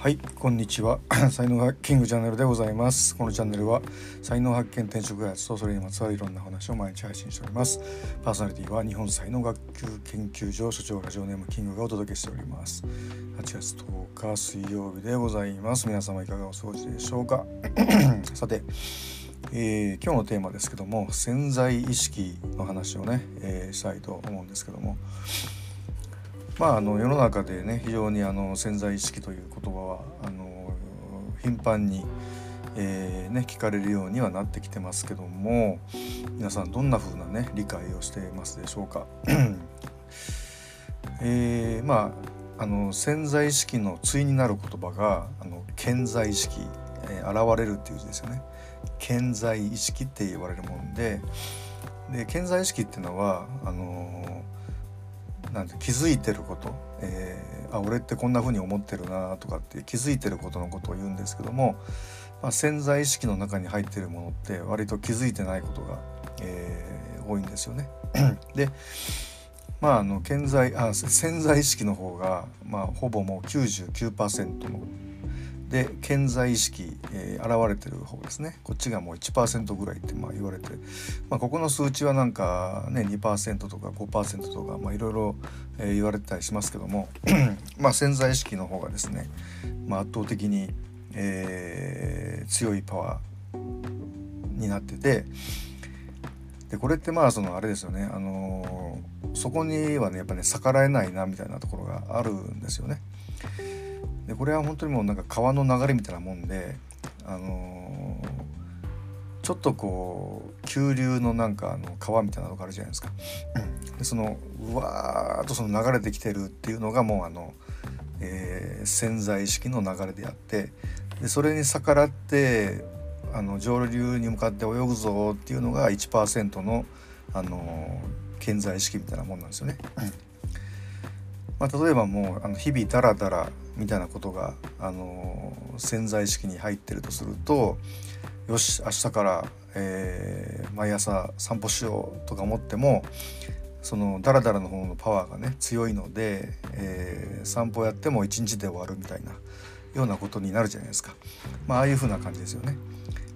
はいこんにちは。才能ハッキングチャンネルでございます。このチャンネルは才能発見転職開発とそれにまつわるいろんな話を毎日配信しております。パーソナリティは日本才能学級研究所所長ラジオネームキングがお届けしております。8月10日水曜日でございます。皆様いかがお過ごしでしょうか？さてえー、今日のテーマですけども潜在意識の話をね、えー、したいと思うんですけどもまあ、あの世の中でね非常にあの潜在意識という言葉はあの頻繁に、えー、ね、聞かれるようにはなってきてますけども皆さんどんな風なね理解をしてますでしょうか？えー、まああの潜在意識の対になる言葉があの潜在意識、えー、現れるっていう字ですよね。潜在意識って言われるもんでで潜在意識っていうのはあのなんて気づいてること、えー、あ俺ってこんな風に思ってるなとかって気づいてることのことを言うんですけども、まあ、潜在意識の中に入ってるものって割と気づいてないことが、えー、多いんですよね。でまああの潜在あ潜在意識の方が、まあ、ほぼもう99%ので健在意識、えー、現れてる方ですね。こっちがもう1%ぐらいってまあ言われて、まあ、ここの数値はなんかね2%とか5%とかいろいろ、え、言われてたりしますけども。まあ潜在意識の方がですね、まあ、圧倒的に、えー、強いパワーになってて。でこれってまあそのあれですよね、あのー、そこにはねやっぱね逆らえないなみたいなところがあるんですよね。でこれは本当にもうなんか川の流れみたいなもんであのー、ちょっとこう急流のなんかあの川みたいなのがあるじゃないですか。でそのうわーっとその流れてきてるっていうのがもうあの、えー、潜在意識の流れであってでそれに逆らってあの上流に向かって泳ぐぞっていうのが1%の、あのー、潜在意識みたいなもんなんですよね。まあ、例えばもうあの日々ダラダラみたいなことが、あの潜在意識に入ってるとするとよし明日から、えー、毎朝散歩しようとか思ってもそのダラダラの方のパワーがね強いので、えー、散歩やっても一日で終わるみたいなようなことになるじゃないですか。まあ、ああいう風な感じですよね。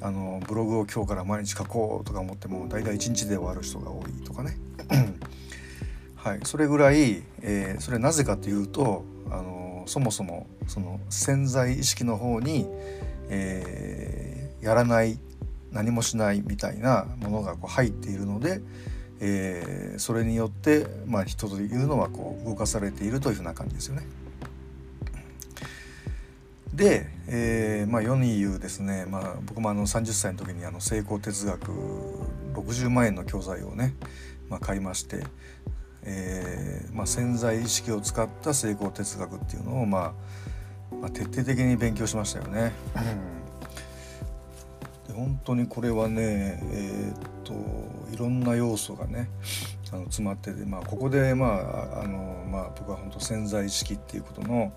あのブログを今日から毎日書こうとか思っても大体一日で終わる人が多いとかね。はい、それぐらい、えー、それなぜかというとあのそもそもその潜在意識の方に、えー、やらない何もしないみたいなものがこう入っているので、えー、それによって、まあ、人というのはこう動かされているというふうな感じですよね。で、えーまあ、世に言うですね、まあ、僕もあの30歳の時にあの成功哲学60万円の教材をね、まあ、買いましてえーまあ、潜在意識を使った成功哲学っていうのを、まあ、まあ、徹底的に勉強しましたよね。で本当にこれはねえー、っといろんな要素がねあの詰まってて、まあ、ここで、まああのまあ、僕は本当潜在意識っていうことの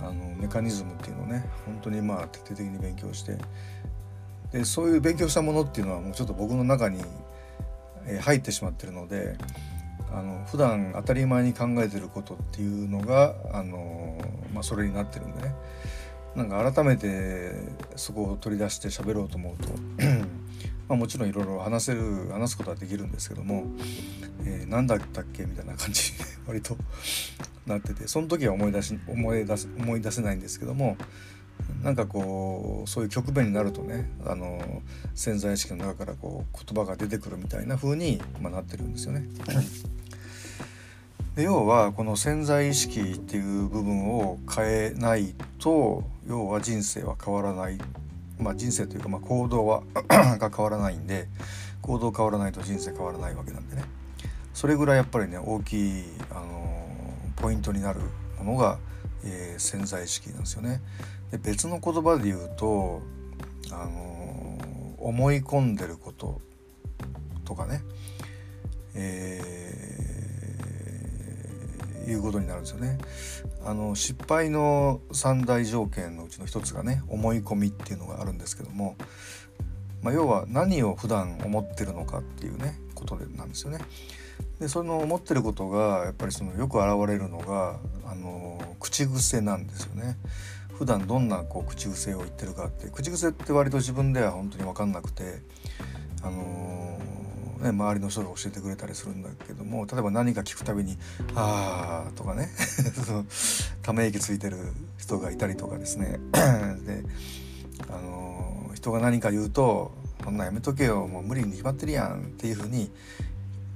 あのメカニズムっていうのをね本当にまあ徹底的に勉強してでそういう勉強したものっていうのはもうちょっと僕の中に入ってしまってるのであの普段当たり前に考えてることっていうのがあの、まあ、それになってるんでね。なんか改めてそこを取り出して喋ろうと思うと まあもちろんいろいろ話せる話すことはできるんですけども、えー、何だったっけみたいな感じに割となっててその時は思い出し思い出す思い出せないんですけどもなんかこうそういう局面になるとねあの潜在意識の中からこう言葉が出てくるみたいな風に、まあ、なってるんですよね。で要はこの潜在意識っていう部分を変えないと要は人生は変わらない、まあ、人生というかま行動は が変わらないんで行動変わらないと人生変わらないわけなんでね。それぐらいやっぱりね大きい、あのポイントになるものが、えー、潜在意識なんですよね。で別の言葉で言うと、あの思い込んでることとかね、えーいうことになるんですよね。あの失敗の三大条件のうちの一つがね思い込みっていうのがあるんですけども、まあ、要は何を普段思ってるのかっていうねことなんですよね。でその思ってることがやっぱりそのよく現れるのがあの口癖なんですよね。普段どんなこう口癖を言ってるかって。口癖って割と自分では本当に分かんなくてあの、ね、周りの人が教えてくれたりするんだけども例えば何か聞くたびに「ああ」とかね。ため息ついてる人がいたりとかですね。で、あの、人が何か言うと「そんなやめとけよ。もう無理に決まってるやん」っていうふうに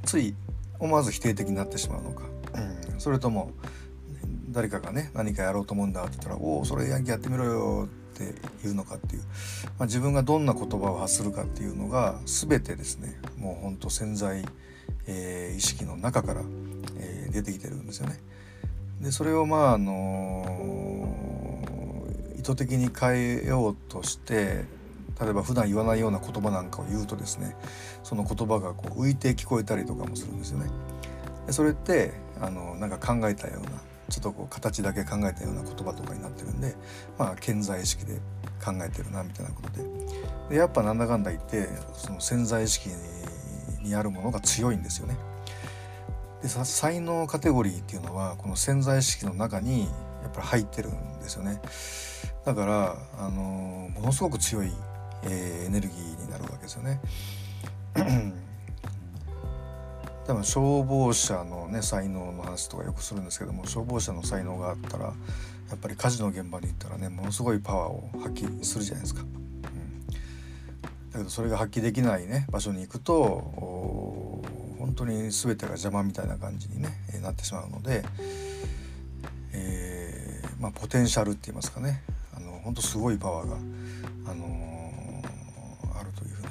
つい思わず否定的になってしまうのか、うん、それとも誰かがね何かやろうと思うんだって言ったら「おおそれやってみろよ」って言うのかっていう、まあ、自分がどんな言葉を発するかっていうのが全てですねもうほんと潜在、えー、意識の中から、えー、出てきてるんですよね。でそれをまああのー、意図的に変えようとして例えば普段言わないような言葉なんかを言うとですねその言葉がこう浮いて聞こえたりとかもするんですよね。でそれってあのなんか考えたようなちょっとこう形だけ考えたような言葉とかになってるんでまあ健在意識で考えてるなみたいなことででやっぱなんだかんだ言ってその潜在意識にあるものが強いんですよね。で才能カテゴリーっていうのはこの潜在意識の中にやっぱり入ってるんですよね。だからあのものすごく強い、えー、エネルギーになるわけですよね。多分消防車のね才能の話とかよくするんですけども消防車の才能があったらやっぱり火事の現場に行ったらねものすごいパワーを発揮するじゃないですか。うん、だけどそれが発揮できないね場所に行くと本当に全てが邪魔みたいな感じにねなってしまうので、えー、まあ、ポテンシャルって言いますかねあの本当すごいパワーが、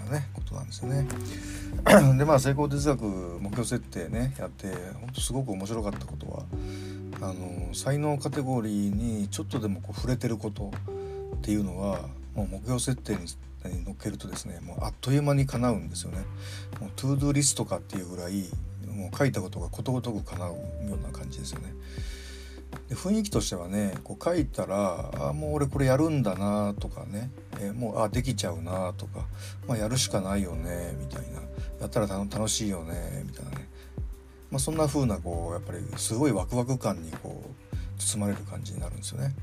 なねことなんですよね。でまあ成功哲学目標設定ねやって本当すごく面白かったことはあの才能カテゴリーにちょっとでもこう触れてることっていうのはもう目標設定に乗っけるとですねもうあっという間に叶うんですよね。もう to do list かっていうぐらいもう書いたことがことごとく叶うような感じですよね。で雰囲気としてはねこう書いたらあもう俺これやるんだなとかね、えー、もうあできちゃうなとか、まあ、やるしかないよねみたいな。やったら楽しいよねみたいなね、まあ、そんな風なこうやっぱりすごいワクワク感にこう包まれる感じになるんですよね。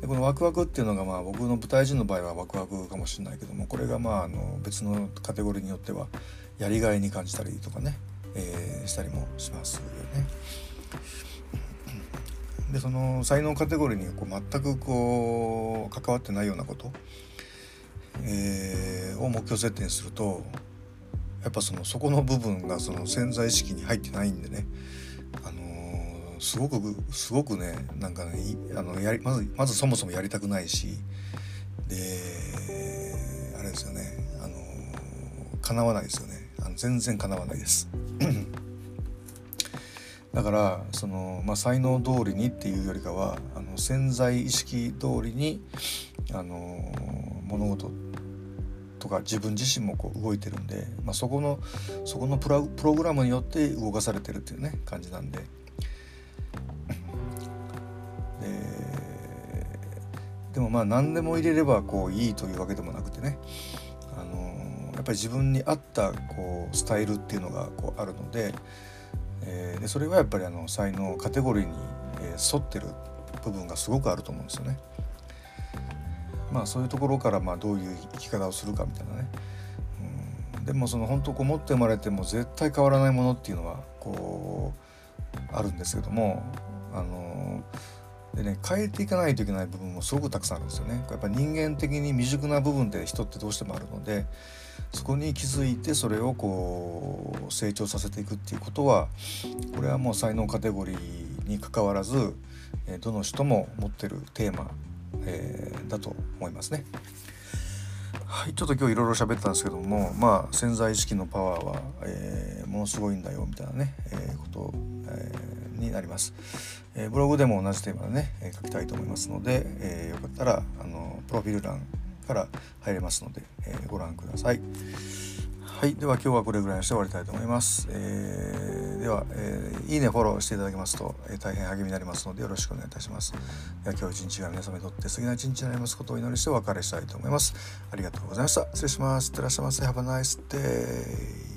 でこのワクワクっていうのがまあ僕の舞台人の場合はワクワクかもしれないけどもこれがまああの別のカテゴリーによってはやりがいに感じたりとかね、えー、したりもしますよね。でその才能カテゴリーにこう全くこう関わってないようなこと、えー、を目標設定にするとやっぱそのそこの部分がその潜在意識に入ってないんでね、あのー、すごくすごくねなんかねあのやりまずまずそもそもやりたくないしであれですよね、あのー、叶わないですよねあの全然叶わないです。だからその、まあ、才能通りにっていうよりかはあの潜在意識通りにあの物事とか自分自身もこう動いてるんで、まあ、そこのそこのプラプログラムによって動かされてるっていうね感じなんで。でもまあ何でも入れればこういいというわけでもなくてね、あのやっぱり自分に合ったこうスタイルっていうのがこうあるので、えー、でそれはやっぱりあの才能カテゴリーに、え沿ってる部分がすごくあると思うんですよね。まあそういうところからまあどういう生き方をするかみたいなね、うん、でもその本当こう持って生まれても絶対変わらないものっていうのはこうあるんですけどもあのでね変えていかないといけない部分もすごくたくさんあるんですよね。やっぱ人間的に未熟な部分って人ってどうしてもあるのでそこに気づいてそれをこう成長させていくっていうことはこれはもう才能カテゴリーにかかわらずどの人も持ってるテーマえー、だと思いますね。はい、ちょっと今日いろいろ喋ったんですけどもまあ潜在意識のパワーは、えー、ものすごいんだよみたいなね、えー、こと、えー、になります、えブログでも同じテーマでね、え書きたいと思いますので、えよかったらあのプロフィール欄から入れますので、えご覧ください。はい。では今日はこれぐらいにして終わりたいと思います、えー、では、えー、いいねフォローしていただけますと、えー、大変励みになりますのでよろしくお願いいたします。では今日一日が皆様にとって素敵な一日になりますことをお祈りしてお別れしたいと思います。ありがとうございました。失礼します。いってらっしゃいませ Have a nice day